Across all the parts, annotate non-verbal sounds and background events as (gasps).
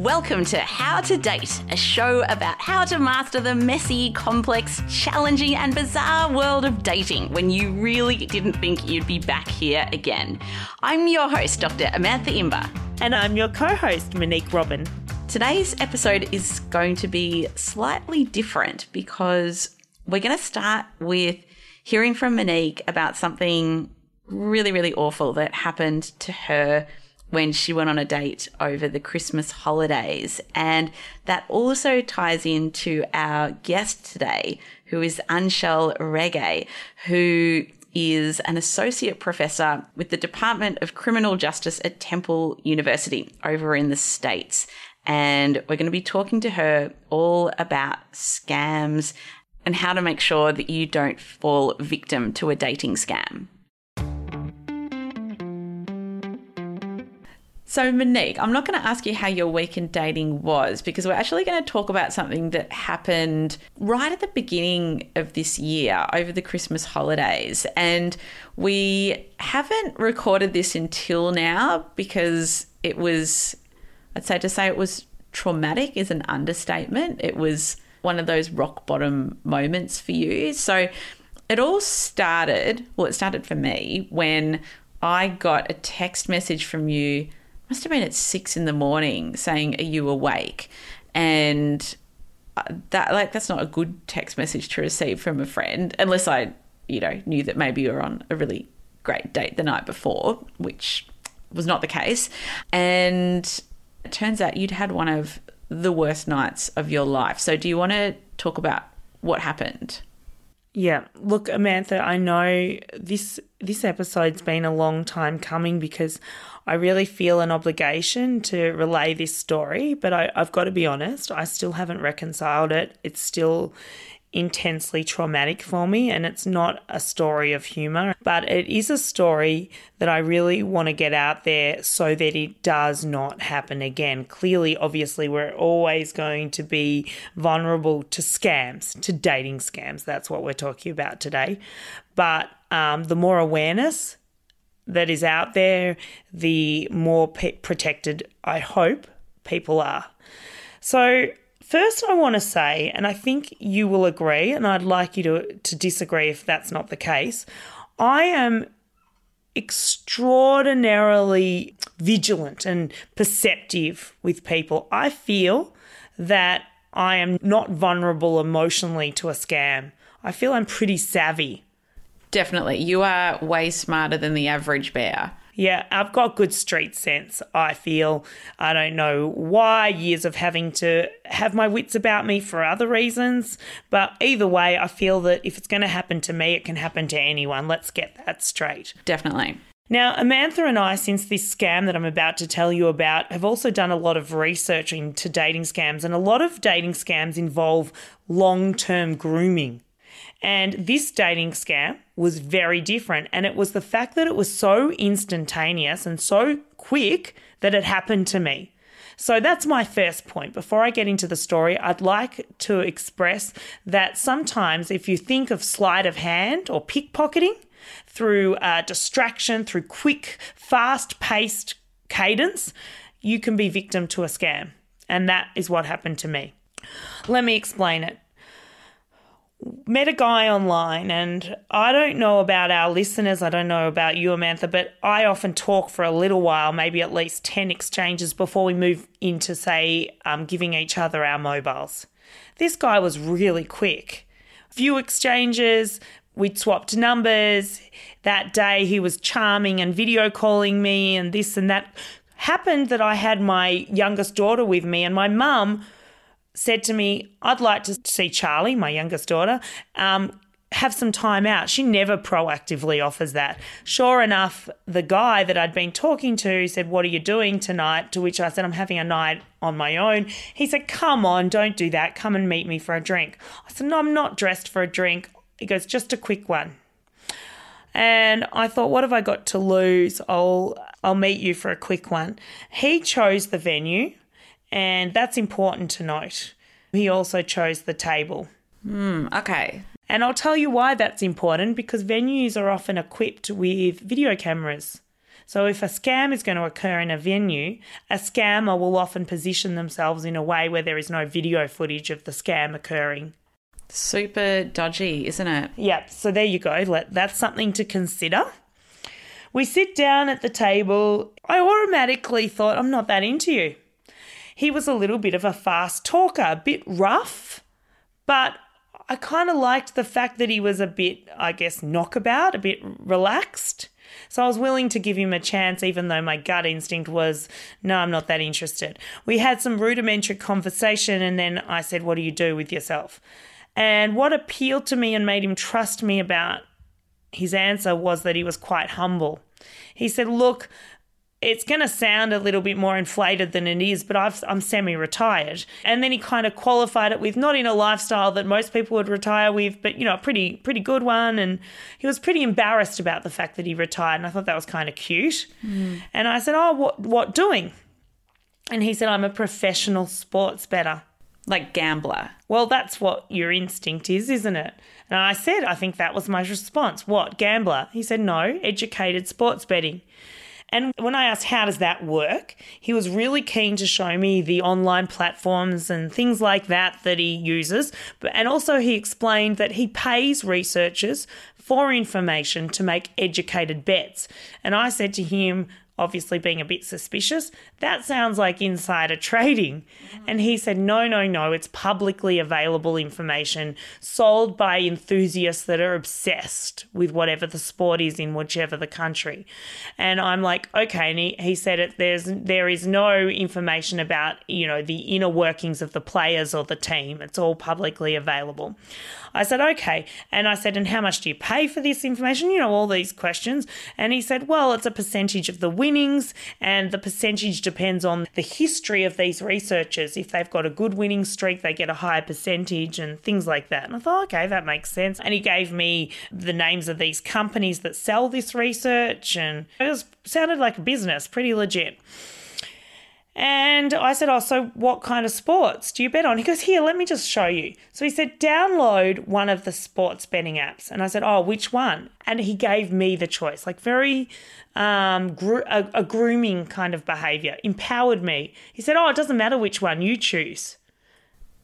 Welcome to How to Date, a show about how to master the messy, complex, challenging, and bizarre world of dating when you really didn't think you'd be back here again. I'm your host, Dr. Amantha Imber. And I'm your co host, Monique Robin. Today's episode is going to be slightly different because we're going to start with hearing from Monique about something really, really awful that happened to her when she went on a date over the Christmas holidays. And that also ties into our guest today, who is Aunshul Rege, who is an associate professor with the Department of Criminal Justice at Temple University over in the States. And we're going to be talking to her all about scams and how to make sure that you don't fall victim to a dating scam. So, Monique, I'm not going to ask you how your week in dating was because we're actually going to talk about something that happened right at the beginning of this year over the Christmas holidays. And we haven't recorded this until now because it was, I'd say to say it was traumatic is an understatement. It was one of those rock bottom moments for you. So, it all started, well, it started for me when I got a text message from you must have been at six in the morning saying, Are you awake? And uh, that like that's not a good text message to receive from a friend unless I, you know, knew that maybe you were on a really great date the night before, which was not the case. And it turns out you'd had one of the worst nights of your life. So do you want to talk about what happened? Yeah, look, Amantha, I know this this episode's been a long time coming because I really feel an obligation to relay this story, but I, I've got to be honest, I still haven't reconciled it. It's still intensely traumatic for me, and it's not a story of humor, but it is a story that I really want to get out there so that it does not happen again. Clearly, obviously, we're always going to be vulnerable to scams, to dating scams. That's what we're talking about today. But um, the more awareness that is out there, the more pe- protected I hope people are. So, first, I want to say, and I think you will agree, and I'd like you to, to disagree if that's not the case, I am extraordinarily vigilant and perceptive with people. I feel that I am not vulnerable emotionally to a scam. I feel I'm pretty savvy Definitely. You are way smarter than the average bear. Yeah, I've got good street sense, I feel. I don't know why, years of having to have my wits about me for other reasons. But either way, I feel that if it's going to happen to me, it can happen to anyone. Let's get that straight. Definitely. Now, Amantha and I, since this scam that I'm about to tell you about, have also done a lot of research into dating scams, and a lot of dating scams involve long term grooming. And this dating scam was very different. And it was the fact that it was so instantaneous and so quick that it happened to me. So that's my first point. Before I get into the story, I'd like to express that sometimes if you think of sleight of hand or pickpocketing through uh, distraction, through quick, fast paced cadence, you can be victim to a scam. And that is what happened to me. Let me explain it met a guy online, and I don't know about our listeners, I don't know about you, Amantha, but I often talk for a little while, maybe at least 10 exchanges before we move into, say, um, giving each other our mobiles. This guy was really quick. Few exchanges, we'd swapped numbers. That day he was charming and video calling me, and this and that. Happened that I had my youngest daughter with me, and my mum said to me, I'd like to see Charlie, my youngest daughter. Um, have some time out. She never proactively offers that. Sure enough, the guy that I'd been talking to said, What are you doing tonight? To which I said, I'm having a night on my own. He said, Come on, don't do that. Come and meet me for a drink. I said, No, I'm not dressed for a drink. He goes, Just a quick one. And I thought, what have I got to lose? I'll I'll meet you for a quick one. He chose the venue, and that's important to note. He also chose the table. Hmm, okay. And I'll tell you why that's important because venues are often equipped with video cameras. So if a scam is going to occur in a venue, a scammer will often position themselves in a way where there is no video footage of the scam occurring. Super dodgy, isn't it? Yep, so there you go. That's something to consider. We sit down at the table. I automatically thought, I'm not that into you. He was a little bit of a fast talker, a bit rough, but I kind of liked the fact that he was a bit, I guess, knockabout, a bit relaxed. So I was willing to give him a chance, even though my gut instinct was, no, I'm not that interested. We had some rudimentary conversation, and then I said, What do you do with yourself? And what appealed to me and made him trust me about his answer was that he was quite humble. He said, Look, it's going to sound a little bit more inflated than it is, but I've, I'm semi retired. And then he kind of qualified it with not in a lifestyle that most people would retire with, but, you know, a pretty, pretty good one. And he was pretty embarrassed about the fact that he retired. And I thought that was kind of cute. Mm. And I said, Oh, what, what doing? And he said, I'm a professional sports bettor. Like gambler. Well, that's what your instinct is, isn't it? And I said, I think that was my response. What, gambler? He said, no, educated sports betting. And when I asked, how does that work? He was really keen to show me the online platforms and things like that that he uses. And also, he explained that he pays researchers for information to make educated bets. And I said to him, obviously being a bit suspicious, that sounds like insider trading. And he said, no, no, no, it's publicly available information sold by enthusiasts that are obsessed with whatever the sport is in whichever the country. And I'm like, okay. And he, he said it, there's there is no information about, you know, the inner workings of the players or the team. It's all publicly available. I said, okay. And I said, and how much do you pay for this information? You know, all these questions. And he said, well, it's a percentage of the winnings, and the percentage depends on the history of these researchers. If they've got a good winning streak, they get a higher percentage and things like that. And I thought, okay, that makes sense. And he gave me the names of these companies that sell this research, and it was sounded like a business, pretty legit. And I said, Oh, so what kind of sports do you bet on? He goes, Here, let me just show you. So he said, Download one of the sports betting apps. And I said, Oh, which one? And he gave me the choice, like very um, gro- a, a grooming kind of behavior, empowered me. He said, Oh, it doesn't matter which one you choose.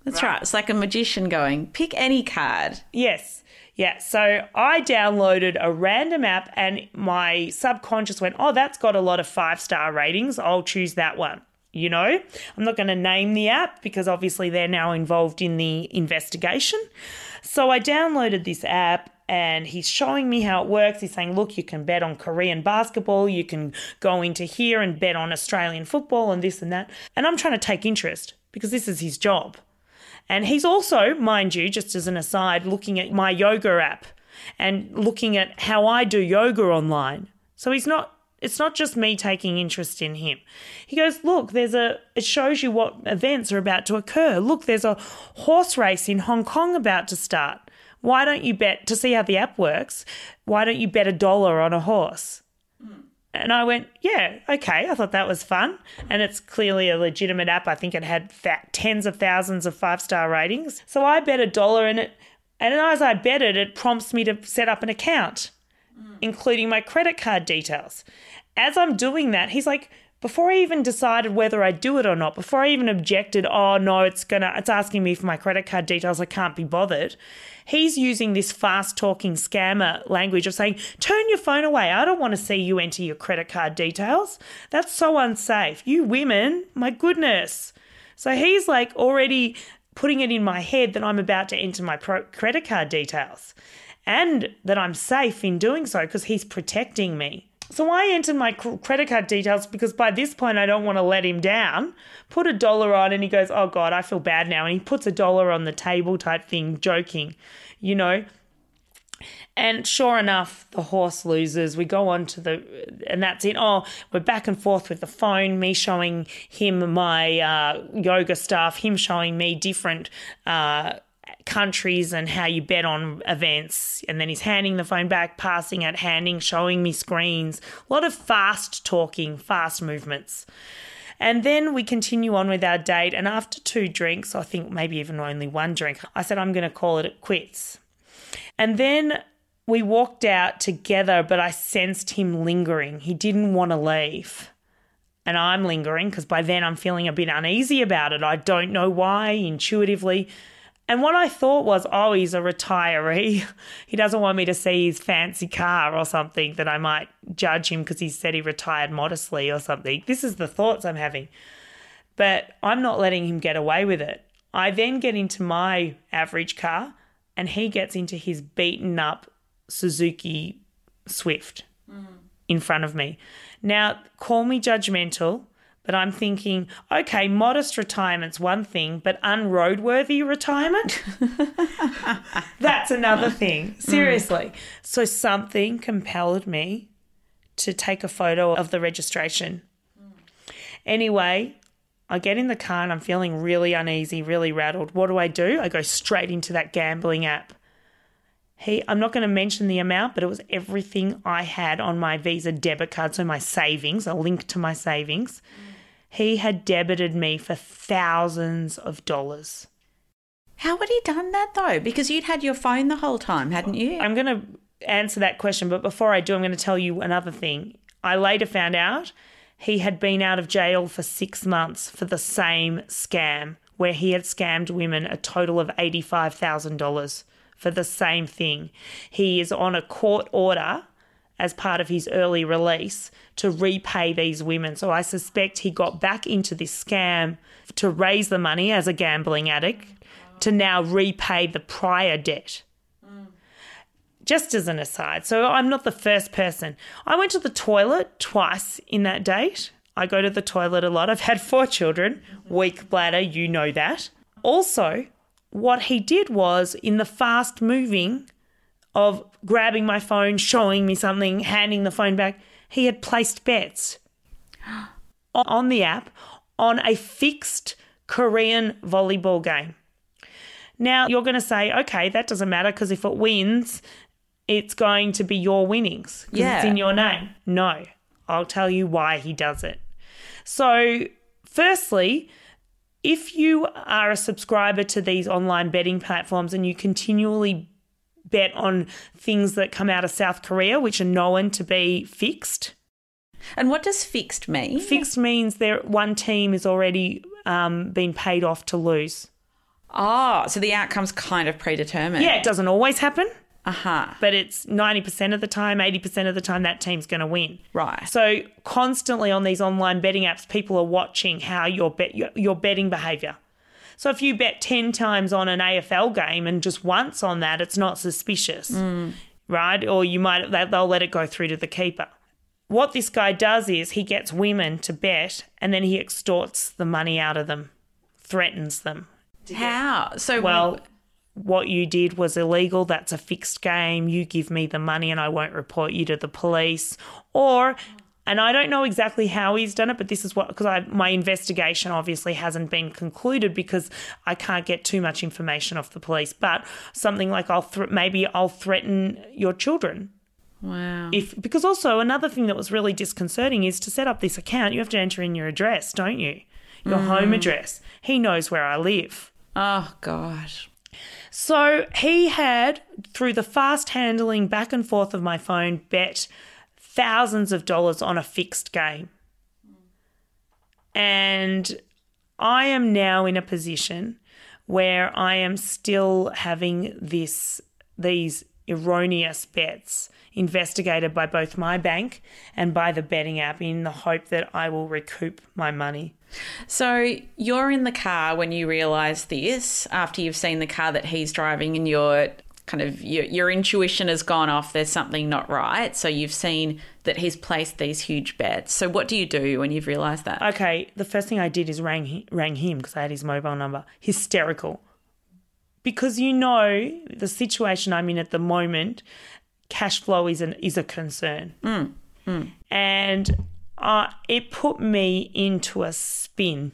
That's right. It's like a magician going, pick any card. Yes. Yeah. So I downloaded a random app and my subconscious went, oh, that's got a lot of five star ratings. I'll choose that one. You know, I'm not going to name the app because obviously they're now involved in the investigation. So I downloaded this app and he's showing me how it works. He's saying, look, you can bet on Korean basketball, you can go into here and bet on Australian football and this and that. And I'm trying to take interest because this is his job. And he's also, mind you, just as an aside, looking at my yoga app and looking at how I do yoga online. So he's not it's not just me taking interest in him. He goes, Look, there's a, it shows you what events are about to occur. Look, there's a horse race in Hong Kong about to start. Why don't you bet, to see how the app works, why don't you bet a dollar on a horse? Hmm. And I went, yeah, okay. I thought that was fun. And it's clearly a legitimate app. I think it had th- tens of thousands of five star ratings. So I bet a dollar in it. And as I bet it, it prompts me to set up an account, Mm. including my credit card details. As I'm doing that, he's like, before I even decided whether I do it or not, before I even objected, oh no, it's gonna, it's asking me for my credit card details. I can't be bothered. He's using this fast talking scammer language of saying, turn your phone away. I don't want to see you enter your credit card details. That's so unsafe. You women, my goodness. So he's like already putting it in my head that I'm about to enter my pro- credit card details and that I'm safe in doing so because he's protecting me. So I entered my credit card details because by this point I don't want to let him down. Put a dollar on and he goes, "Oh god, I feel bad now." And he puts a dollar on the table type thing, joking, you know. And sure enough, the horse loses. We go on to the, and that's it. Oh, we're back and forth with the phone, me showing him my uh, yoga stuff, him showing me different uh, countries and how you bet on events. And then he's handing the phone back, passing it, handing, showing me screens. A lot of fast talking, fast movements. And then we continue on with our date. And after two drinks, I think maybe even only one drink, I said, I'm going to call it quits. And then we walked out together, but I sensed him lingering. He didn't want to leave. And I'm lingering because by then I'm feeling a bit uneasy about it. I don't know why, intuitively. And what I thought was, oh, he's a retiree. (laughs) He doesn't want me to see his fancy car or something that I might judge him because he said he retired modestly or something. This is the thoughts I'm having. But I'm not letting him get away with it. I then get into my average car and he gets into his beaten up Suzuki Swift mm. in front of me. Now, call me judgmental, but I'm thinking, okay, modest retirement's one thing, but unroadworthy retirement? (laughs) That's another thing. Mm. Seriously. So something compelled me to take a photo of the registration. Anyway, I get in the car and I'm feeling really uneasy, really rattled. What do I do? I go straight into that gambling app. He, I'm not going to mention the amount, but it was everything I had on my Visa debit card, so my savings, a link to my savings. Mm. He had debited me for thousands of dollars. How had he done that though? Because you'd had your phone the whole time, hadn't you? I'm going to answer that question, but before I do, I'm going to tell you another thing. I later found out he had been out of jail for six months for the same scam, where he had scammed women a total of $85,000 for the same thing. He is on a court order as part of his early release to repay these women. So I suspect he got back into this scam to raise the money as a gambling addict to now repay the prior debt. Just as an aside, so I'm not the first person. I went to the toilet twice in that date. I go to the toilet a lot. I've had four children, weak bladder, you know that. Also, what he did was in the fast moving of grabbing my phone, showing me something, handing the phone back, he had placed bets (gasps) on the app on a fixed Korean volleyball game. Now, you're going to say, okay, that doesn't matter because if it wins, it's going to be your winnings because it's in your name. No, I'll tell you why he does it. So, firstly, if you are a subscriber to these online betting platforms and you continually bet on things that come out of South Korea, which are known to be fixed, and what does fixed mean? fixed means there one team is already um, been paid off to lose. Oh, so the outcome's kind of predetermined. Yeah, it doesn't always happen, Uh huh. but it's 90% of the time, 80% of the time, that team's going to win. Right. So constantly on these online betting apps, people are watching how your bet your, your betting behavior. So if you bet 10 times on an AFL game and just once on that, it's not suspicious, right? Or you might they- they'll let it go through to the keeper. What this guy does is he gets women to bet and then he extorts the money out of them, threatens them. How? So Well, what you did was illegal. That's a fixed game. You give me the money and I won't report you to the police. Or, and I don't know exactly how he's done it, but this is what, because I my investigation obviously hasn't been concluded because I can't get too much information off the police. But something like I'll thr maybe I'll threaten your children wow. if because also another thing that was really disconcerting is to set up this account you have to enter in your address don't you your home mm. address he knows where i live Oh God. so he had through the fast handling back and forth of my phone bet thousands of dollars on a fixed game and i am now in a position where i am still having this these erroneous bets investigated by both my bank and by the betting app in the hope that I will recoup my money. So you're in the car when you realise this after you've seen the car that he's driving and your kind of your, your intuition has gone off. There's something not right. So you've seen that he's placed these huge bets. So what do you do when you've realised that? Okay, the first thing I did is rang rang him because I had his mobile number. Hysterical. because you know the situation I'm in at the moment, cash flow is an is a concern, and uh, it put me into a spin.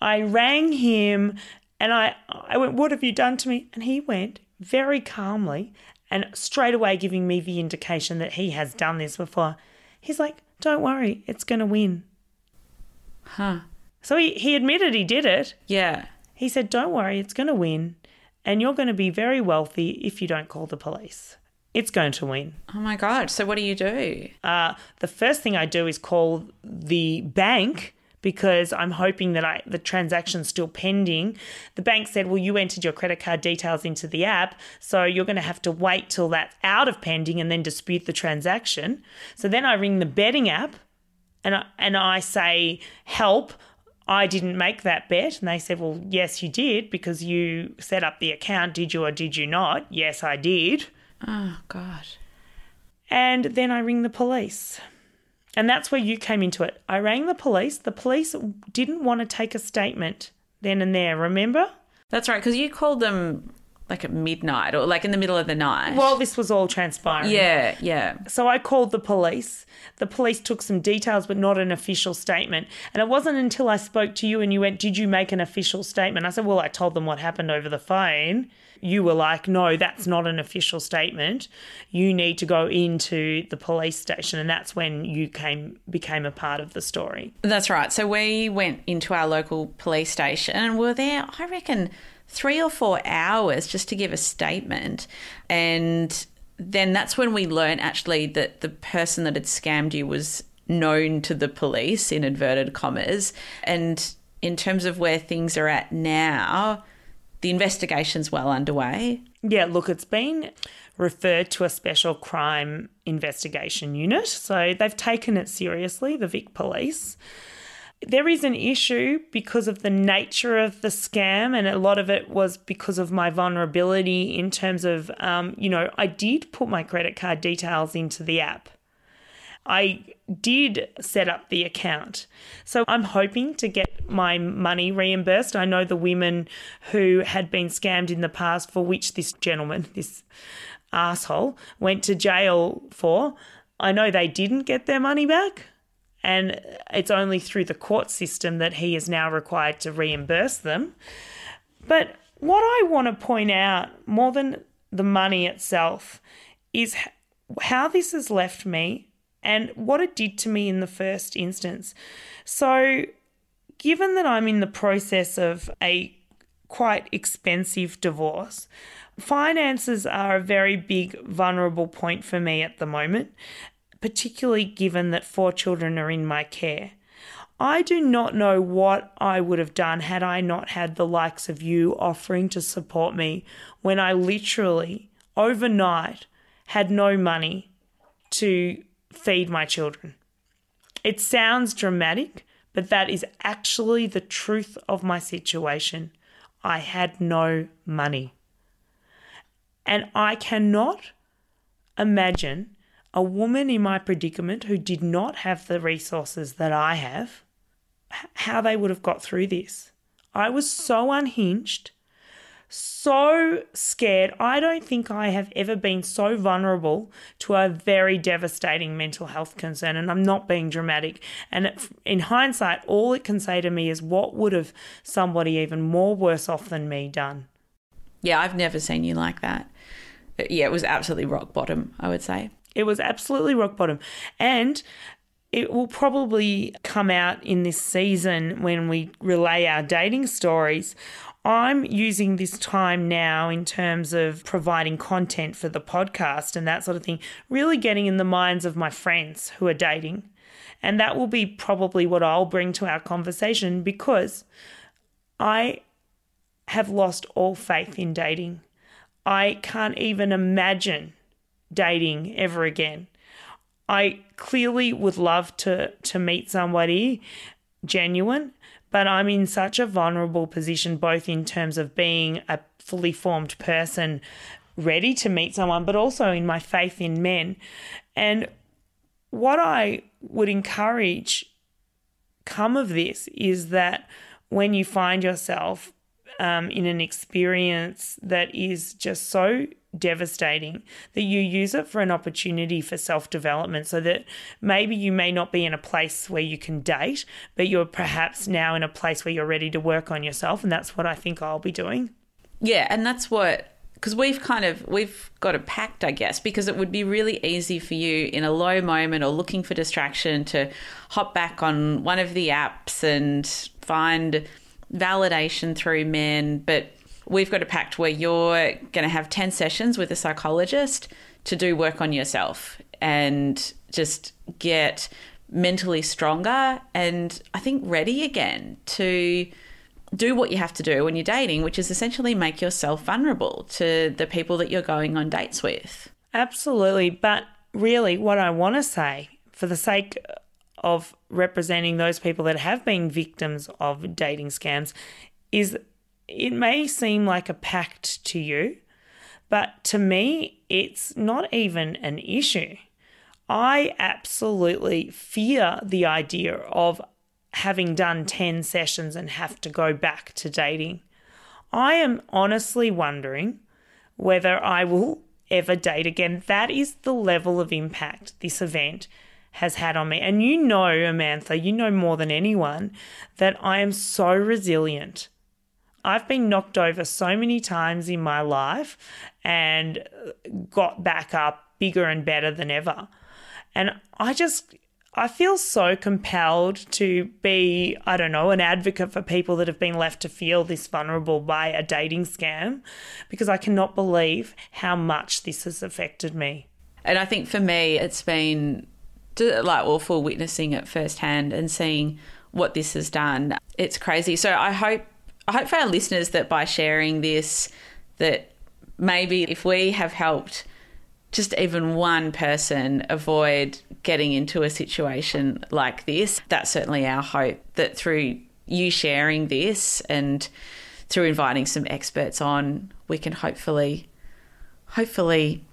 I rang him and I I went, "What have you done to me?" And he went very calmly and straight away giving me the indication that he has done this before. He's like, "Don't worry, it's going to win." Huh. So he, he admitted he did it. Yeah. He said, Don't worry, it's going to win. And you're going to be very wealthy if you don't call the police. It's going to win. Oh my God. So what do you do? Uh, the first thing I do is call the bank because I'm hoping that I, the transaction's still pending. The bank said, Well, you entered your credit card details into the app, so you're going to have to wait till that's out of pending and then dispute the transaction. So then I ring the betting app and I, and I say, "Help! I didn't make that bet." And they said, "Well, yes, you did because you set up the account. Did you or did you not?" Yes, I did. Oh God. And then I ring the police. And that's where you came into it. I rang the police. The police didn't want to take a statement then and there, remember? That's right. Because you called them like at midnight or like in the middle of the night. Well, this was all transpiring. yeah, yeah. So I called the police. The police took some details, but not an official statement. And it wasn't until I spoke to you and you went, Did you make an official statement? I said, Well, I told them what happened over the phone. You were like, No, that's not an official statement. You need to go into the police station. And that's when you came became a part of the story. That's right. So we went into our local police station and were there, I reckon, three or four hours just to give a statement. And then that's when we learned actually that the person that had scammed you was known to the police, in inverted commas. And in terms of where things are at now, the investigation's well underway. Yeah, look, it's been referred to a special crime investigation unit. So they've taken it seriously, the Vic Police. There is an issue because of the nature of the scam, and a lot of it was because of my vulnerability in terms of, um, you know, I did put my credit card details into the app. I did set up the account. So I'm hoping to get my money reimbursed. I know the women who had been scammed in the past, for which this gentleman, this asshole, went to jail for. I know they didn't get their money back. And it's only through the court system that he is now required to reimburse them. But what I want to point out, more than the money itself, is how this has left me and what it did to me in the first instance. So, given that I'm in the process of a quite expensive divorce, finances are a very big vulnerable point for me at the moment, particularly given that four children are in my care. I do not know what I would have done had I not had the likes of you offering to support me when I literally, overnight, had no money to feed my children. It sounds dramatic, but that is actually the truth of my situation. I had no money. And I cannot imagine a woman in my predicament who did not have the resources that I have, how they would have got through this. I was so unhinged, so scared. I don't think I have ever been so vulnerable to a very devastating mental health concern. And I'm not being dramatic. And it, in hindsight, all it can say to me is what would have somebody even more worse off than me done? Yeah, I've never seen you like that. Yeah, it was absolutely rock bottom, I would say. It was absolutely rock bottom. And it will probably come out in this season when we relay our dating stories. I'm using this time now in terms of providing content for the podcast and that sort of thing, really getting in the minds of my friends who are dating. And that will be probably what I'll bring to our conversation because I have lost all faith in dating. I can't even imagine dating ever again. I clearly would love to to meet somebody genuine, but I'm in such a vulnerable position both in terms of being a fully formed person ready to meet someone, but also in my faith in men. And what I would encourage come of this is that when you find yourself um, in an experience that is just so devastating that you use it for an opportunity for self development so that maybe you may not be in a place where you can date, but you're perhaps now in a place where you're ready to work on yourself. And that's what I think I'll be doing. Yeah, and that's what because we've kind of we've got a pact i guess because it would be really easy for you in a low moment or looking for distraction to hop back on one of the apps and find validation through men but we've got a pact where you're going to have 10 sessions with a psychologist to do work on yourself and just get mentally stronger and i think ready again to do what you have to do when you're dating, which is essentially make yourself vulnerable to the people that you're going on dates with. Absolutely. But really, what I want to say, for the sake of representing those people that have been victims of dating scams, is it may seem like a pact to you, but to me, it's not even an issue. I absolutely fear the idea of having done 10 sessions and have to go back to dating. I am honestly wondering whether I will ever date again. That is the level of impact this event has had on me. And you know, Amantha, you know more than anyone that I am so resilient. I've been knocked over so many times in my life and got back up bigger and better than ever. And I just I feel so compelled to be, I don't know, an advocate for people that have been left to feel this vulnerable by a dating scam because I cannot believe how much this has affected me. And I think for me, it's been like awful witnessing it firsthand and seeing what this has done. It's crazy. So I hope, I hope for our listeners that by sharing this, that maybe if we have helped just even one person avoid getting into a situation like this. That's certainly our hope that through you sharing this and through inviting some experts on, we can hopefully, hopefully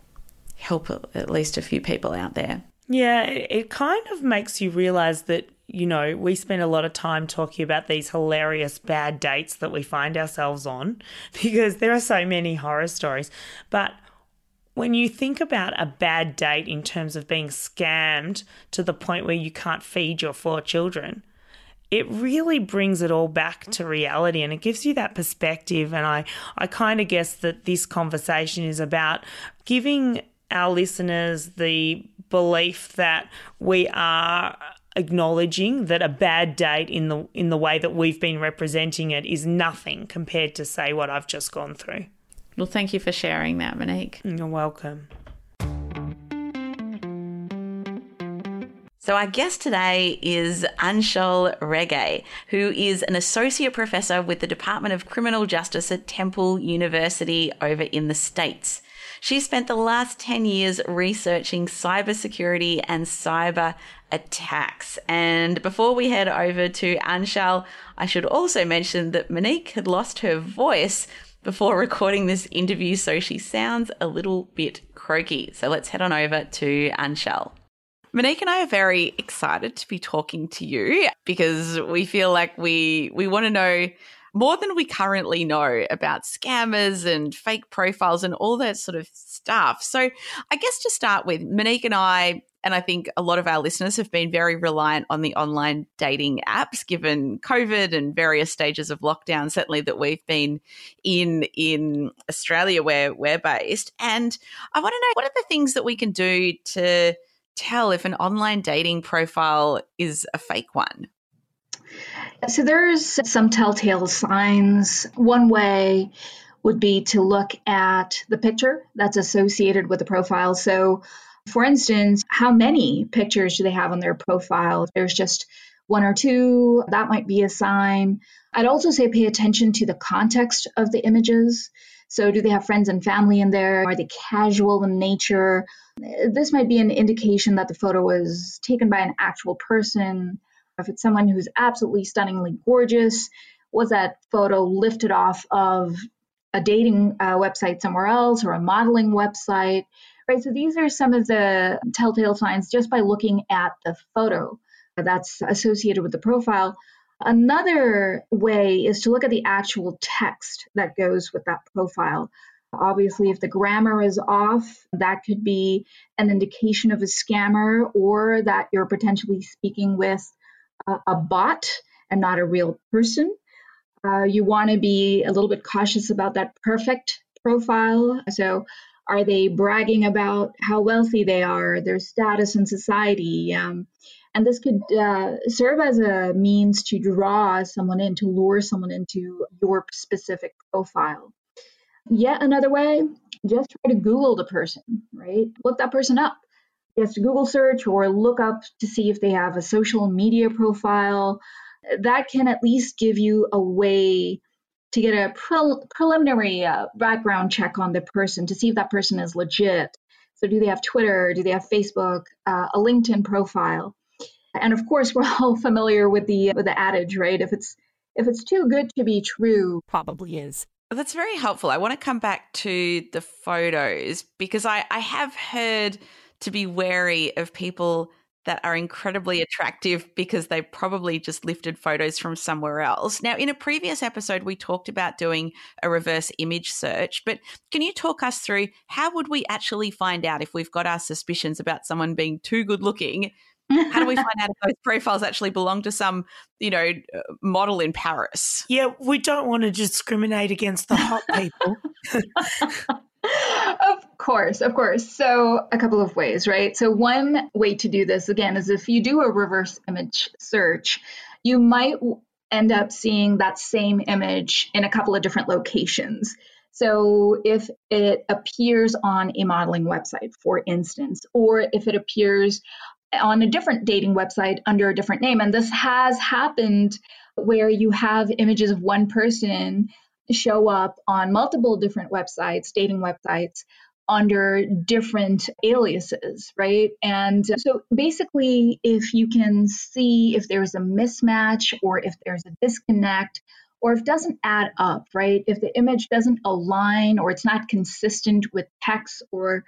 help at least a few people out there. Yeah, it kind of makes you realize that, you know, we spend a lot of time talking about these hilarious bad dates that we find ourselves on (laughs) because there are so many horror stories. But when you think about a bad date in terms of being scammed to the point where you can't feed your four children, it really brings it all back to reality and it gives you that perspective. And I, I kind of guess that this conversation is about giving our listeners the belief that we are acknowledging that a bad date in the in the way that we've been representing it is nothing compared to say what I've just gone through. Well, thank you for sharing that, Monique. You're welcome. So, our guest today is Aunshul Rege, who is an associate professor with the Department of Criminal Justice at Temple University over in the States. She spent the last 10 years researching cybersecurity and cyber attacks. And before we head over to Aunshul, I should also mention that Monique had lost her voice before recording this interview, so she sounds a little bit croaky. So let's head on over to Aunshul. Monique and I are very excited to be talking to you because we feel like we we want to know more than we currently know about scammers and fake profiles and all that sort of stuff. So, I guess to start with, Monique and I and I think a lot of our listeners have been very reliant on the online dating apps given COVID and various stages of lockdown, certainly that we've been in in Australia where we're based. And I want to know what are the things that we can do to tell if an online dating profile is a fake one? So there's some telltale signs. One way would be to look at the picture that's associated with the profile. So for instance, how many pictures do they have on their profile? There's just one or two, that might be a sign. I'd also say pay attention to the context of the images. So, do they have friends and family in there? Are they casual in nature? This might be an indication that the photo was taken by an actual person. If it's someone who's absolutely stunningly gorgeous, was that photo lifted off of a dating uh, website somewhere else or a modeling website? right? So these are some of the telltale signs just by looking at the photo that's associated with the profile. Another way is to look at the actual text that goes with that profile. Obviously, if the grammar is off, that could be an indication of a scammer or that you're potentially speaking with a, bot and not a real person. Uh, you want to be a little bit cautious about that perfect profile. So, are they bragging about how wealthy they are, their status in society? Um, and this could uh, serve as a means to draw someone in, to lure someone into your specific profile. Yet another way, just try to Google the person, right? Look that person up. Just Google search or look up to see if they have a social media profile. That can at least give you a way to get a pre- preliminary uh, background check on the person to see if that person is legit. So, do they have Twitter? Do they have Facebook? Uh, a LinkedIn profile? And of course, (laughs) we're all familiar with the with the adage, right? If it's if it's too good to be true, probably is. That's very helpful. I want to come back to the photos because I, I have heard to be wary of people that are incredibly mm. attractive because they probably just lifted photos from somewhere else. Now, in a previous episode, we talked about doing a reverse image search, but can you talk us through how would we actually find out if we've got our suspicions about someone being too good looking how do we find out if those (laughs) profiles actually belong to some, you know, uh, model in Paris? Yeah, we don't want to discriminate against the hot people. (laughs) of course, of course. So, a couple of ways, right? So, one way to do this again is if you do a reverse image search, you might end up seeing that same image in a couple of different locations. So, if it appears on a modeling website, for instance, or if it appears on a different dating website under a different name. And this has happened where you have images of one person show up on multiple different websites, dating websites, under different aliases, right? And so basically, if you can see if there's a mismatch or if there's a disconnect, or if it doesn't add up, right? If the image doesn't align or it's not consistent with text or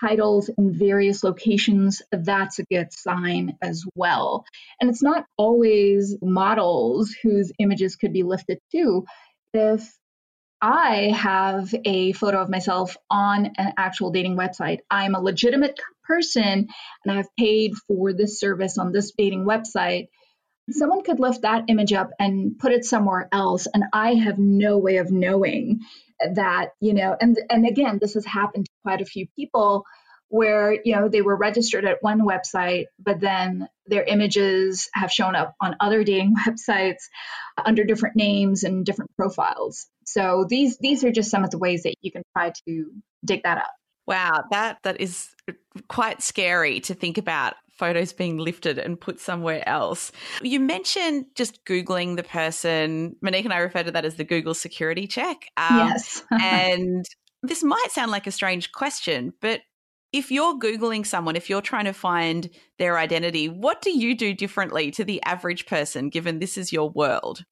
titles in various locations, that's a good sign as well. And it's not always models whose images could be lifted too. If I have a photo of myself on an actual dating website, I'm a legitimate person and I've paid for this service on this dating website. Someone could lift that image up and put it somewhere else, and I have no way of knowing that you know and and again this has happened to quite a few people where you know they were registered at one website but then their images have shown up on other dating (laughs) websites under different names and different profiles so these these are just some of the ways that you can try to dig that up wow that that is quite scary to think about photos being lifted and put somewhere else. You mentioned just Googling the person. Monique and I refer to that as the Google security check. Um, yes. (laughs) and this might sound like a strange question, but if you're Googling someone, if you're trying to find their identity, what do you do differently to the average person, given this is your world?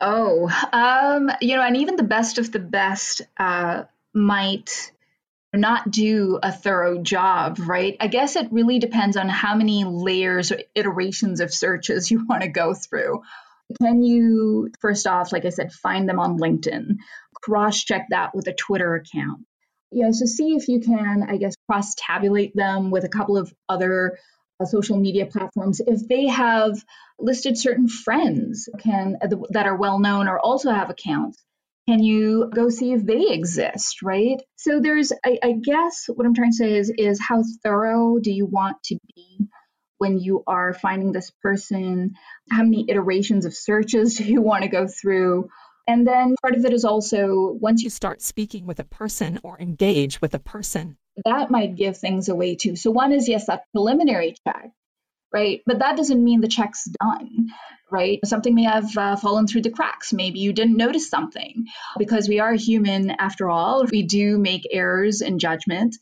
Oh, um, you know, and even the best of the best uh, might not do a thorough job, right? I guess it really depends on how many layers or iterations of searches (laughs) you want to go through. Can you, first off, like I said, find them on LinkedIn? Cross check that with a Twitter account. Yeah, so see if you can, I guess, cross tabulate them with a couple of other uh, social media platforms. If they have listed certain friends can that are well known or also have accounts, can you go see if they exist, right? So there's, I, I guess, what I'm trying to say is, is how thorough do you want to be when you are finding this person? How many iterations of searches (laughs) do you want to go through? And then part of it is also once you start speaking with a person or engage with a person, that might give things away too. So, one is yes, that preliminary check, right? But that doesn't mean the check's done right? Something may have uh, fallen through the cracks. Maybe you didn't notice something because we are human after all. We do make errors in judgment.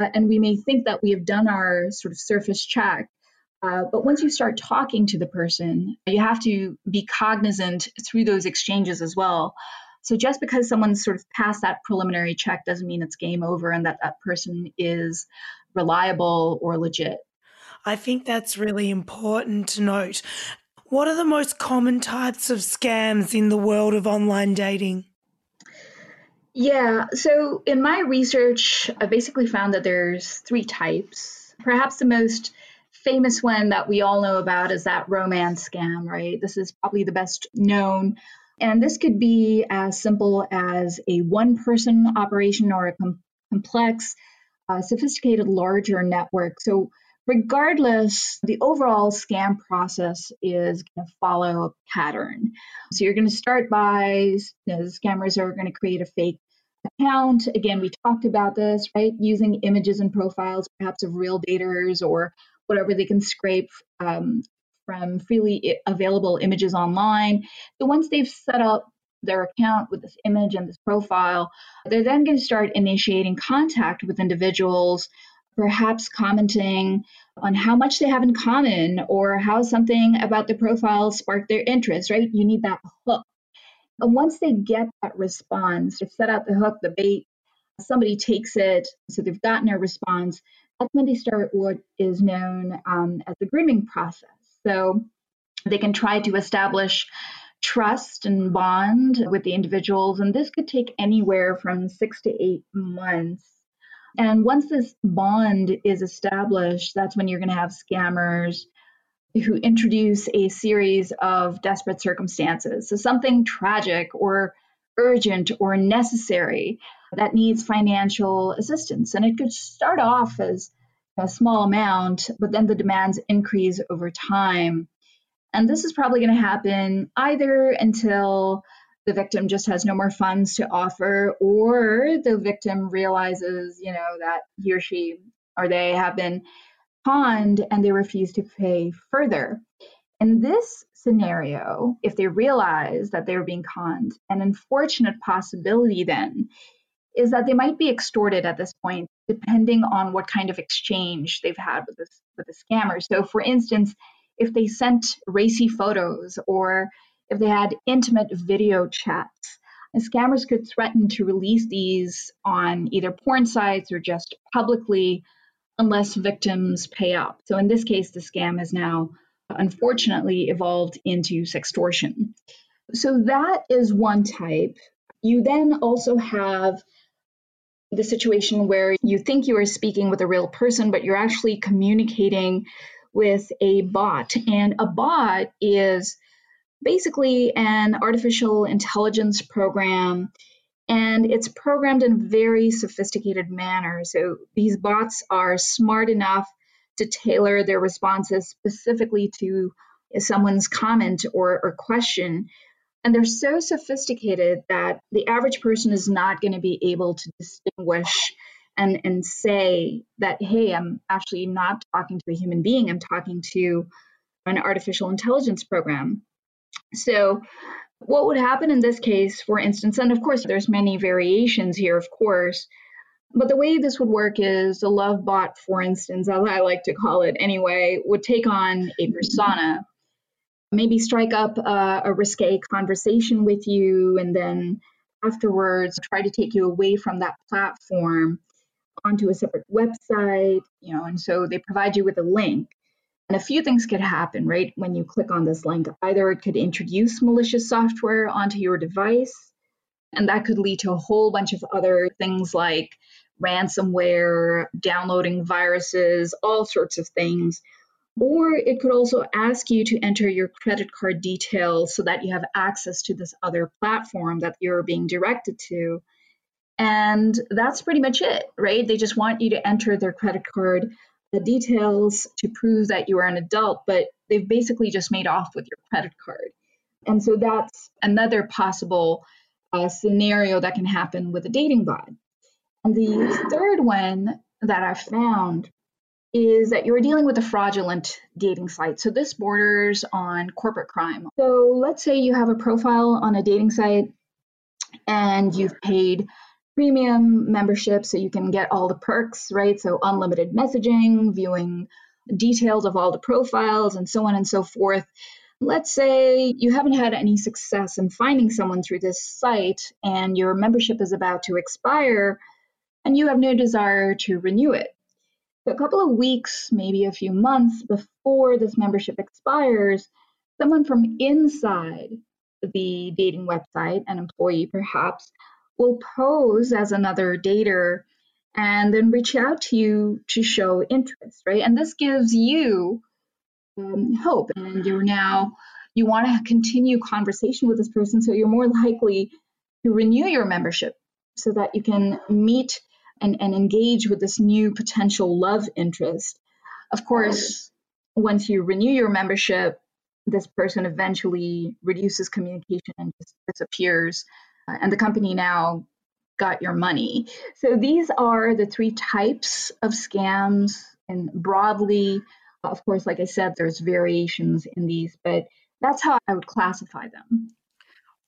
Uh, and we may think that we have done our sort of surface check. Uh, but once you start talking to the person, you have to be cognizant through those exchanges as well. So just because someone's sort of passed that preliminary check doesn't mean it's game over and that that person is reliable or legit. I think that's really important to note What are the most common types of scams in the world of online dating? Yeah, so in my research, I basically found that there's three types. Perhaps the most famous one that we all know about is that romance scam, right? This is probably the best known. And this could be as simple as a one person operation or a com- complex, uh, sophisticated, larger network. So, regardless, the overall scam process is going to follow a pattern. So, you're going to start by, you know, the scammers are going to create a fake account. Again, we talked about this, right? Using images and profiles, perhaps of real daters or whatever they can scrape um, from freely available images online. So once they've set up their account with this image and this profile, they're then going to start initiating contact with individuals, perhaps commenting on how much they have in common or how something about the profile sparked their interest, right? You need that hook. And once they get that response, they've set out the hook, the bait, somebody takes it, so they've gotten a response, that's when they start what is known um, as the grooming process. So they can try to establish trust and bond with the individuals, and this could take anywhere from six to eight months. And once this bond is established, that's when you're going to have scammers who introduce a series of desperate circumstances. So something tragic or urgent or necessary that needs financial assistance. And it could start off as a small amount, but then the demands increase over time. And this is probably going to happen either until the victim just has no more funds to offer, or the victim realizes, you know, that he or she or they have been conned and they refuse to pay further. In this scenario, if they realize that they're being conned, an unfortunate possibility then is that they might be extorted at this point, depending on what kind of exchange they've had with this with the scammer. So, for instance, if they sent racy photos or if they had intimate video chats, scammers could threaten to release these on either porn sites or just publicly unless victims pay up. So, in this case, the scam has now unfortunately evolved into sextortion. So, that is one type. You then also have the situation where you think you are speaking with a real person, but you're actually communicating with a bot. And a bot is basically an artificial intelligence program, and it's programmed in a very sophisticated manner. So these bots are smart enough to tailor their responses specifically to someone's comment or, or question and they're so sophisticated that the average person is not going to be able to distinguish and, and say that, hey, I'm actually not talking to a human being, I'm talking to an artificial intelligence program. So, what would happen in this case, for instance, and of course, there's many variations here, of course, but the way this would work is a love bot, for instance, as I like to call it anyway, would take on a persona maybe strike up a, a risque conversation with you and then afterwards try to take you away from that platform onto a separate website, you know, and so they provide you with a link. And a few things could happen, right, when you click on this link. Either it could introduce malicious software onto your device, and that could lead to a whole bunch of other things like ransomware, downloading viruses, all sorts of things or it could also ask you to enter your credit card details so that you have access to this other platform that you're being directed to. And that's pretty much it, right? They just want you to enter their credit card the details to prove that you are an adult, but they've basically just made off with your credit card. And so that's another possible uh, scenario that can happen with a dating bot. And the third one that I found is that you're dealing with a fraudulent dating site. So this borders on corporate crime. So let's say you have a profile on a dating site and you've paid premium membership so you can get all the perks, right? So unlimited messaging, viewing details of all the profiles, and so on and so forth. Let's say you haven't had any success in finding someone through this site and your membership is about to expire and you have no desire to renew it a couple of weeks, maybe a few months before this membership expires, someone from inside the dating website, an employee perhaps, will pose as another dater and then reach out to you to show interest, right? And this gives you um, hope, and you're now you want to continue conversation with this person, so you're more likely to renew your membership so that you can meet and, and engage with this new potential love interest. Of course, once you renew your membership, this person eventually reduces communication and just disappears. Uh, and the company now got your money. So these are the three types of scams. And broadly, of course, like I said, there's variations in these, but that's how I would classify them.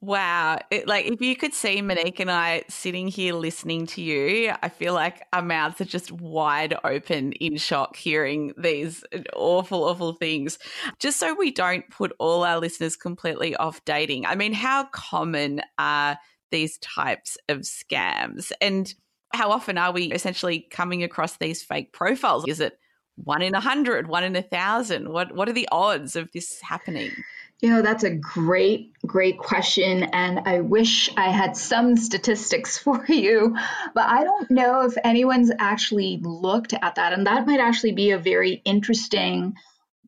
Wow. It, like, if you could see Monique and I sitting here listening to you, I feel like our mouths are just wide open in shock hearing these awful, awful things. Just so we don't put all our listeners completely off dating. I mean, how common are these types of scams? And how often are we essentially coming across these fake profiles? Is it one in a hundred, one in a thousand? What what are the odds of this happening? You know, that's a great, great question. And I wish I had some statistics (laughs) for you, but I don't know if anyone's actually looked at that. And that might actually be a very interesting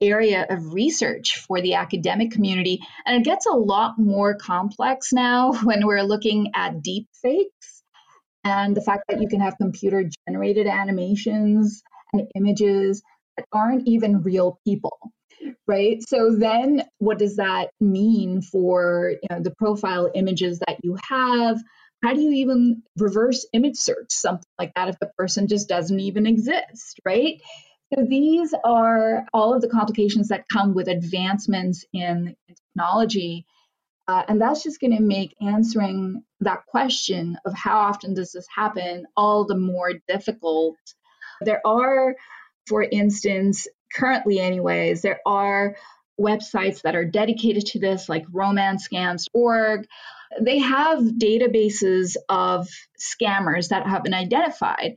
area of research for the academic community. And it gets a lot more complex now (laughs) when we're looking at deep fakes and the fact that you can have computer generated animations and images that aren't even real people right so then what does that mean for you know, the profile images that you have how do you even reverse image search something like that if the person just doesn't even exist right so these are all of the complications that come with advancements in technology. Uh, and that's just going to make answering that question of how often does this happen all the more difficult. There are, for instance, currently, anyways, there are websites that are dedicated to this, like romancescams.org. They have databases of scammers that have been identified.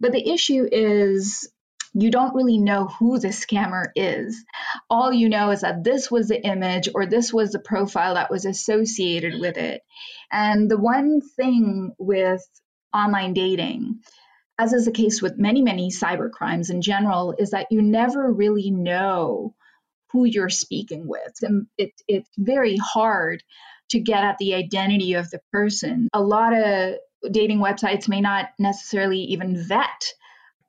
But the issue is you don't really know who the scammer is. All you know is that this was the image or this was the profile that was associated with it. And the one thing with online dating, as is the case with many, many cyber crimes in general, is that you never really know who you're speaking with. And it, it's very hard to get at the identity of the person. A lot of dating websites may not necessarily even vet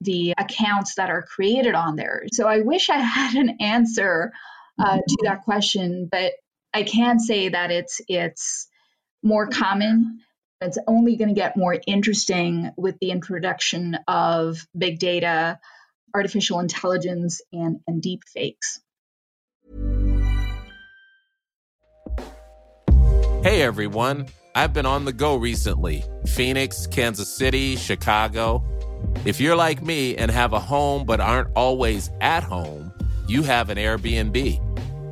the accounts that are created on there. So I wish I (laughs) had an answer uh, to that question, but I can say that it's it's more common. It's only going to get more interesting with the introduction of big data, artificial intelligence, and, and deep fakes. Hey everyone, I've been on the go recently Phoenix, Kansas City, Chicago. If you're like me and have a home but aren't always at home, you have an Airbnb.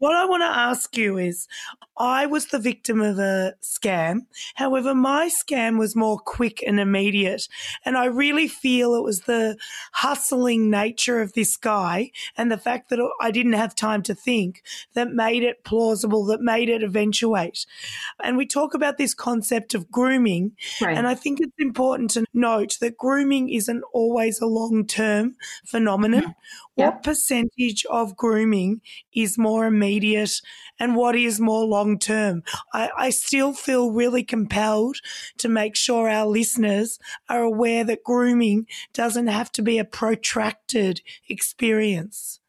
What I want to ask you is I was the victim of a scam. However, my scam was more quick and immediate. And I really feel it was the hustling nature of this guy and the fact that I didn't have time to think that made it plausible, that made it eventuate. And we talk about this concept of grooming. Right. And I think it's important to note that grooming isn't always a long term phenomenon. Mm-hmm. Yep. What percentage of grooming is more immediate and what is more long term? I, I still feel really compelled to make sure our listeners are aware that grooming doesn't have to be a protracted experience.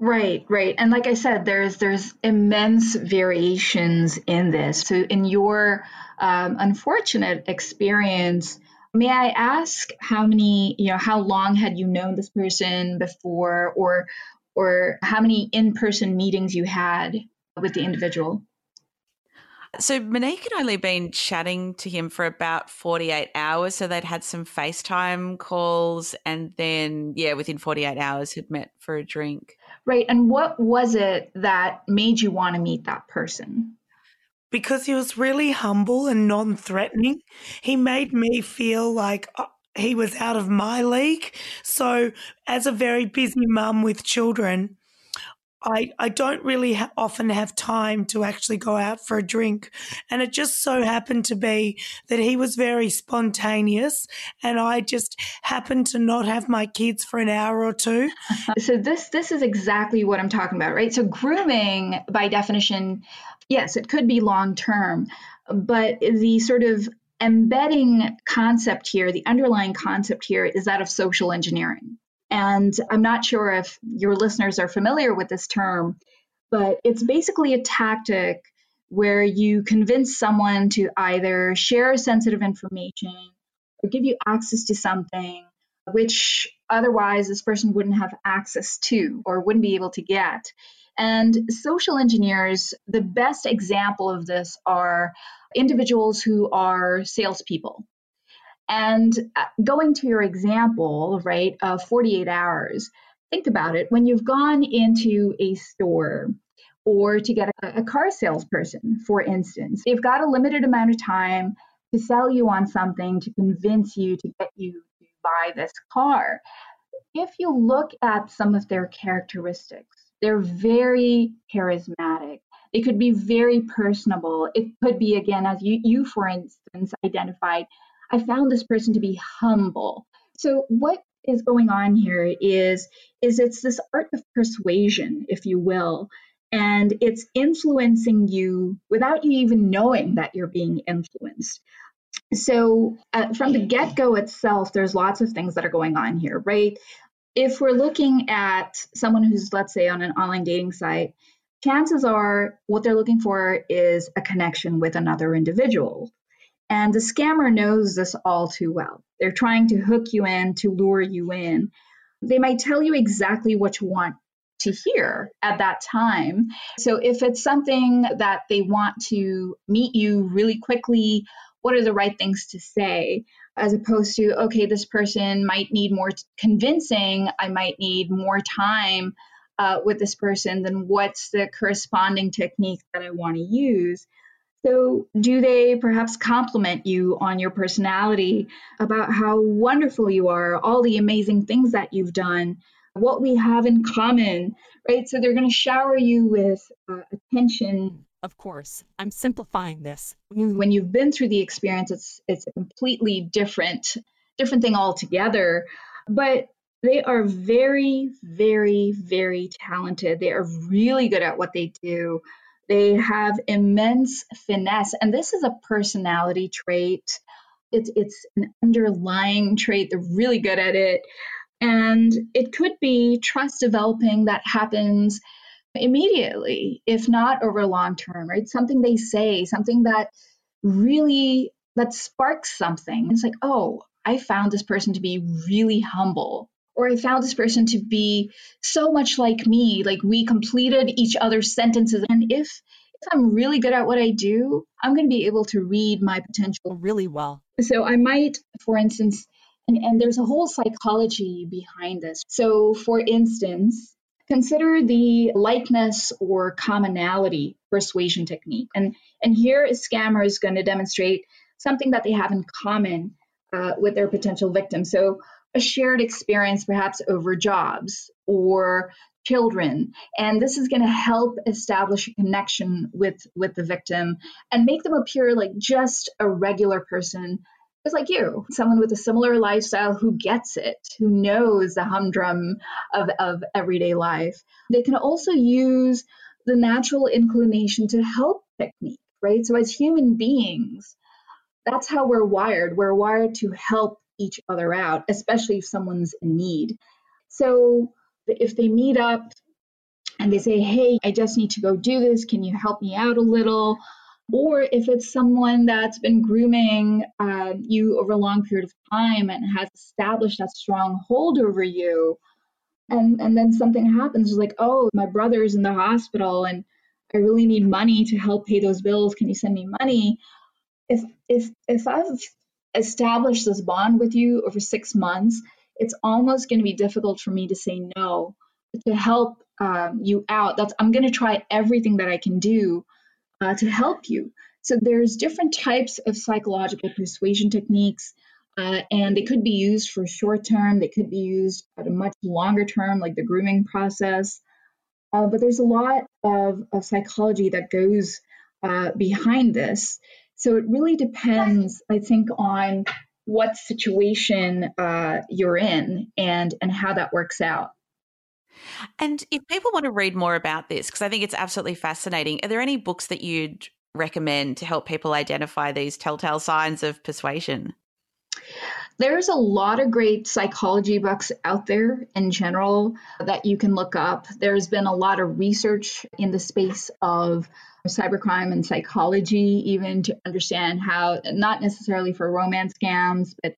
Right, right. And like I said, there's there's immense variations in this. So in your um, unfortunate experience, May I ask how many, you know, how long had you known this person before or or how many in-person meetings you had with the individual? So Monique had only been chatting to him for about 48 hours. So they'd had some FaceTime calls and then, yeah, within 48 hours had met for a drink. Right. And what was it that made you want to meet that person? Because he was really humble and non threatening. He made me feel like uh, he was out of my league. So, as a very busy mum with children, I, I don't really ha- often have time to actually go out for a drink. And it just so happened to be that he was very spontaneous and I just happened to not have my kids for an hour or two. (laughs) so this this is exactly what I'm talking about, right? So grooming by definition, yes, it could be long term, but the sort of embedding concept here, the underlying concept here is that of social engineering. And I'm not sure if your listeners are familiar with this term, but it's basically a tactic where you convince someone to either share sensitive information or give you access to something which otherwise this person wouldn't have access to or wouldn't be able to get. And social engineers, the best example of this are individuals who are salespeople. And uh, going to your example, right, of 48 hours, think about it. When you've gone into a store or to get a, a car salesperson, for instance, they've got a limited amount of time to sell you on something to convince you to get you to buy this car. If you look at some of their characteristics, they're very charismatic. They could be very personable. It could be, again, as you, you for instance, identified, I found this person to be humble. So what is going on here is is it's this art of persuasion, if you will, and it's influencing you without you even knowing that you're being influenced. So uh, from the get-go itself, there's lots of things that are going on here, right? If we're looking at someone who's, let's say, on an online dating site, chances are what they're looking for is a connection with another individual. And the scammer knows this all too well. They're trying to hook you in, to lure you in. They might tell you exactly what you want to hear at that time. So if it's something that they want to meet you really quickly, what are the right things to say? As opposed to, okay, this person might need more convincing, I might need more time uh, with this person, then what's the corresponding technique that I want to use? So, do they perhaps compliment you on your personality about how wonderful you are, all the amazing things that you've done, what we have in common, right? So, they're going to shower you with uh, attention. Of course, I'm simplifying this. When you've been through the experience, it's it's a completely different different thing altogether. But they are very, very, very talented. They are really good at what they do. They have immense finesse, and this is a personality trait. It's it's an underlying trait. They're really good at it, and it could be trust developing that happens immediately, if not over long term. Right? Something they say, something that really that sparks something. It's like, oh, I found this person to be really humble or I found this person to be so much like me. Like we completed each other's sentences. And if if I'm really good at what I do, I'm going to be able to read my potential really well. So I might, for instance, and, and there's a whole psychology behind this. So, for instance, consider the likeness or commonality persuasion technique. And, and here a scammer is going to demonstrate something that they have in common uh, with their potential victim. So, a shared experience perhaps over jobs or children. And this is going to help establish a connection with with the victim and make them appear like just a regular person just like you someone with a similar lifestyle who gets it who knows the humdrum of, of everyday life. They can also use the natural inclination to help technique right? So as human beings that's how we're wired. We're wired to help each other out, especially if someone's in need. So if they meet up and they say, Hey, I just need to go do this, can you help me out a little? Or if it's someone that's been grooming uh, you over a long period of time and has established that strong hold over you, and, and then something happens, like, oh, my brother's in the hospital and I really need money to help pay those bills. Can you send me money? If if if I've established this bond with you over six months, it's almost going to be difficult for me to say no to help um, you out. That's I'm going to try everything that I can do uh, to help you. So there's different types of psychological persuasion techniques. Uh, and they could be used for short term, they could be used at a much longer term, like the grooming process. Uh, but there's a lot of, of psychology that goes uh, behind this. So it really depends, I think, on what situation uh, you're in and, and how that works out. And if people want to read more about this, because I think it's absolutely fascinating, are there any books that you'd recommend to help people identify these telltale signs of persuasion? There's a lot of great psychology books out there in general that you can look up. There's been a lot of research in the space of cybercrime and psychology, even to understand how, not necessarily for romance scams, but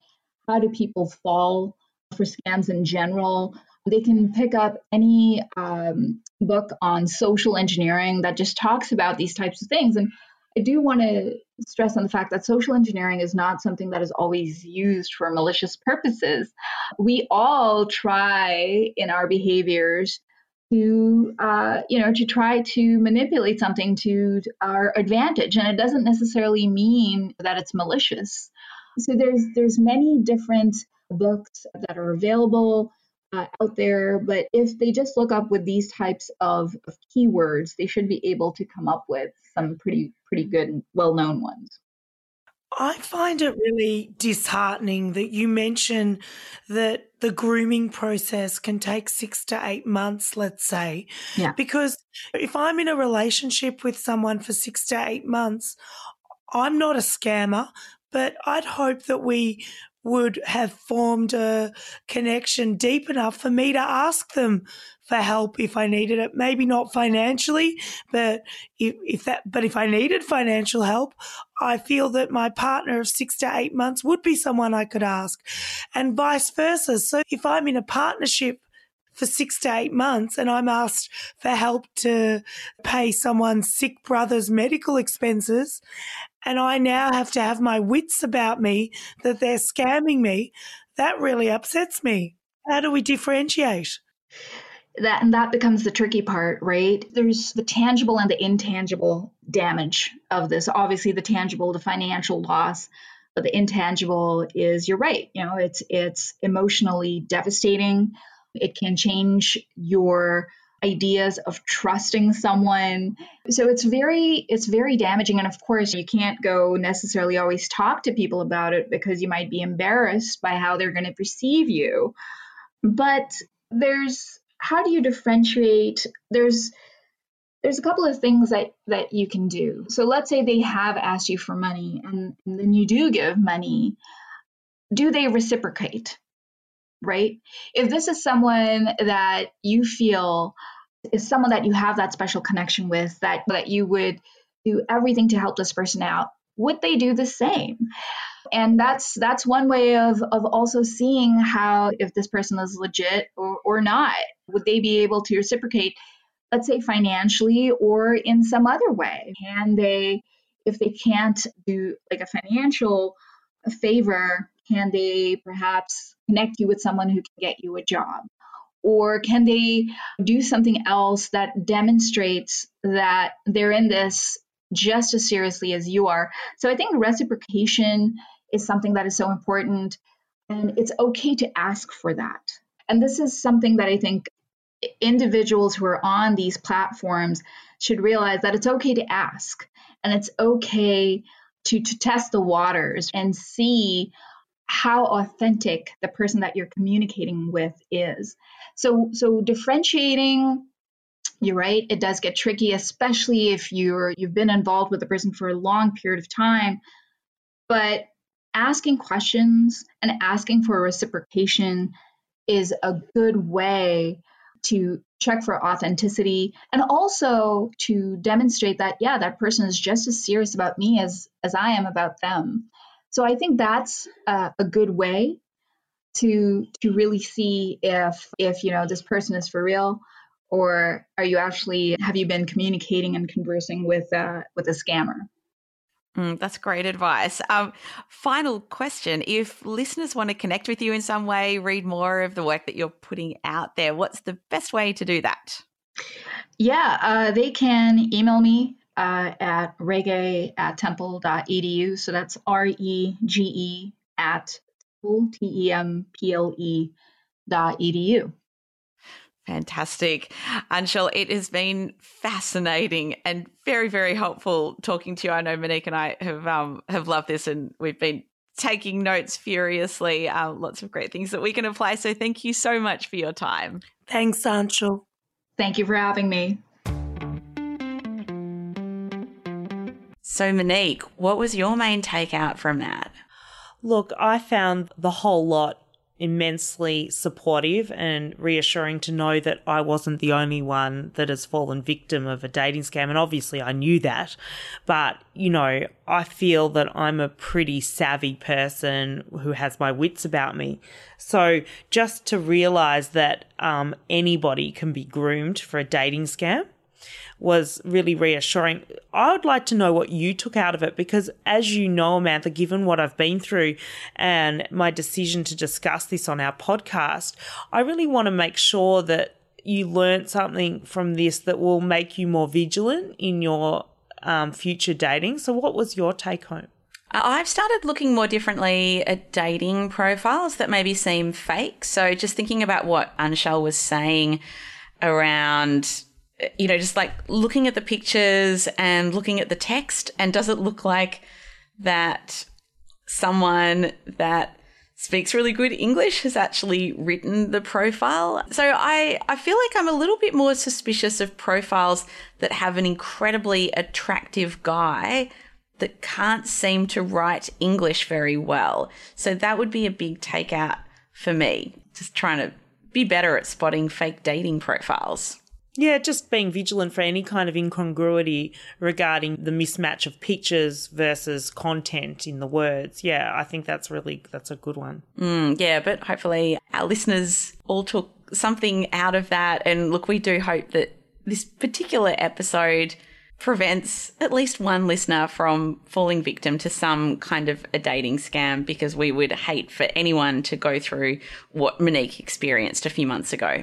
how do people fall for scams in general. They can pick up any um, book on social engineering that just talks about these types of things. And I do want to stress on the fact that social engineering is not something that is always used for malicious purposes. We all try in our behaviors to, uh, you know, to try to manipulate something to our advantage, and it doesn't necessarily mean that it's malicious. So there's there's many different books that are available uh, out there, but if they just look up with these types of, of keywords, they should be able to come up with some pretty pretty good, well known ones. I find it really disheartening that you mention that the grooming process can take six to eight months, let's say. Yeah. Because if I'm in a relationship with someone for six to eight months, I'm not a scammer, but I'd hope that we would have formed a connection deep enough for me to ask them for help if I needed it. Maybe not financially, but if, if that, but if I needed financial help, I feel that my partner of six to eight months would be someone I could ask and vice versa. So if I'm in a partnership for six to eight months and I'm asked for help to pay someone's sick brother's medical expenses and I now have to have my wits about me that they're scamming me, that really upsets me. How do we differentiate? That and that becomes the tricky part, right? There's the tangible and the intangible damage of this. Obviously, the tangible, the financial loss, but the intangible is you're right. You know, it's it's emotionally devastating. It can change your ideas of trusting someone. So it's very it's very damaging and of course you can't go necessarily always talk to people about it because you might be embarrassed by how they're going to perceive you. But there's how do you differentiate there's there's a couple of things that that you can do. So let's say they have asked you for money and, and then you do give money. Do they reciprocate? right? If this is someone that you feel is someone that you have that special connection with, that that you would do everything to help this person out, would they do the same? And that's that's one way of of also seeing how if this person is legit or, or not. Would they be able to reciprocate, let's say financially or in some other way? Can they if they can't do like a financial favor, can they perhaps connect you with someone who can get you a job? Or can they do something else that demonstrates that they're in this just as seriously as you are? So I think reciprocation is something that is so important. And it's okay to ask for that. And this is something that I think individuals who are on these platforms should realize that it's okay to ask and it's okay to, to test the waters and see how authentic the person that you're communicating with is. So so differentiating you're right it does get tricky especially if you're you've been involved with a person for a long period of time but asking questions and asking for reciprocation is a good way to check for authenticity and also to demonstrate that yeah that person is just as serious about me as as i am about them so I think that's a, a good way to to really see if if you know this person is for real or are you actually have you been communicating and conversing with uh, with a scammer? Mm, that's great advice. Um, final question: If listeners want to connect with you in some way, read more of the work that you're putting out there, what's the best way to do that? Yeah, uh, they can email me uh, at rege at temple.edu. So that's R E G E at T E M P L E dot edu. Fantastic. Aunshul, it has been fascinating and very, very helpful talking to you. I know Monique and I have um, have loved this and we've been taking notes furiously. Uh, lots of great things that we can apply. So thank you so much for your time. Thanks, Aunshul. Thank you for having me. So, Monique, what was your main takeout from that? Look, I found the whole lot immensely supportive and reassuring to know that I wasn't the only one that has fallen victim of a dating scam. And obviously, I knew that. But, you know, I feel that I'm a pretty savvy person who has my wits about me. So just to realize that um, anybody can be groomed for a dating scam was really reassuring. I would like to know what you took out of it because, as you know, Amantha, given what I've been through and my decision to discuss this on our podcast, I really want to make sure that you learned something from this that will make you more vigilant in your um, future dating. So, what was your take home? I've started looking more differently at dating profiles that maybe seem fake. So, just thinking about what Aunshul was saying around you know, just like looking at the pictures and looking at the text, and does it look like that someone that speaks really good English has actually written the profile? So I, I feel like I'm a little bit more suspicious of profiles that have an incredibly attractive guy that can't seem to write English very well. So that would be a big takeout for me, just trying to be better at spotting fake dating profiles. Yeah, just being vigilant for any kind of incongruity regarding the mismatch of pictures versus content in the words. Yeah, I think that's really that's a good one. Mm, yeah, but hopefully our listeners all took something out of that. And look, we do hope that this particular episode prevents at least one listener from falling victim to some kind of a dating scam because we would hate for anyone to go through what Monique experienced a few months ago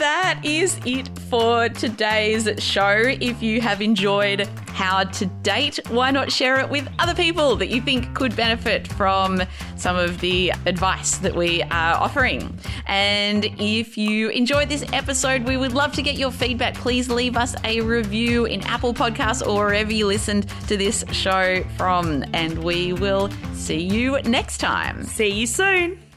that is it for today's show. If you have enjoyed How to Date, why not share it with other people that you think could benefit from some of the advice that we are offering? And if you enjoyed this episode, we would love to get your feedback. Please leave us a review in Apple Podcasts or wherever you listened to this show from. And we will see you next time. See you soon.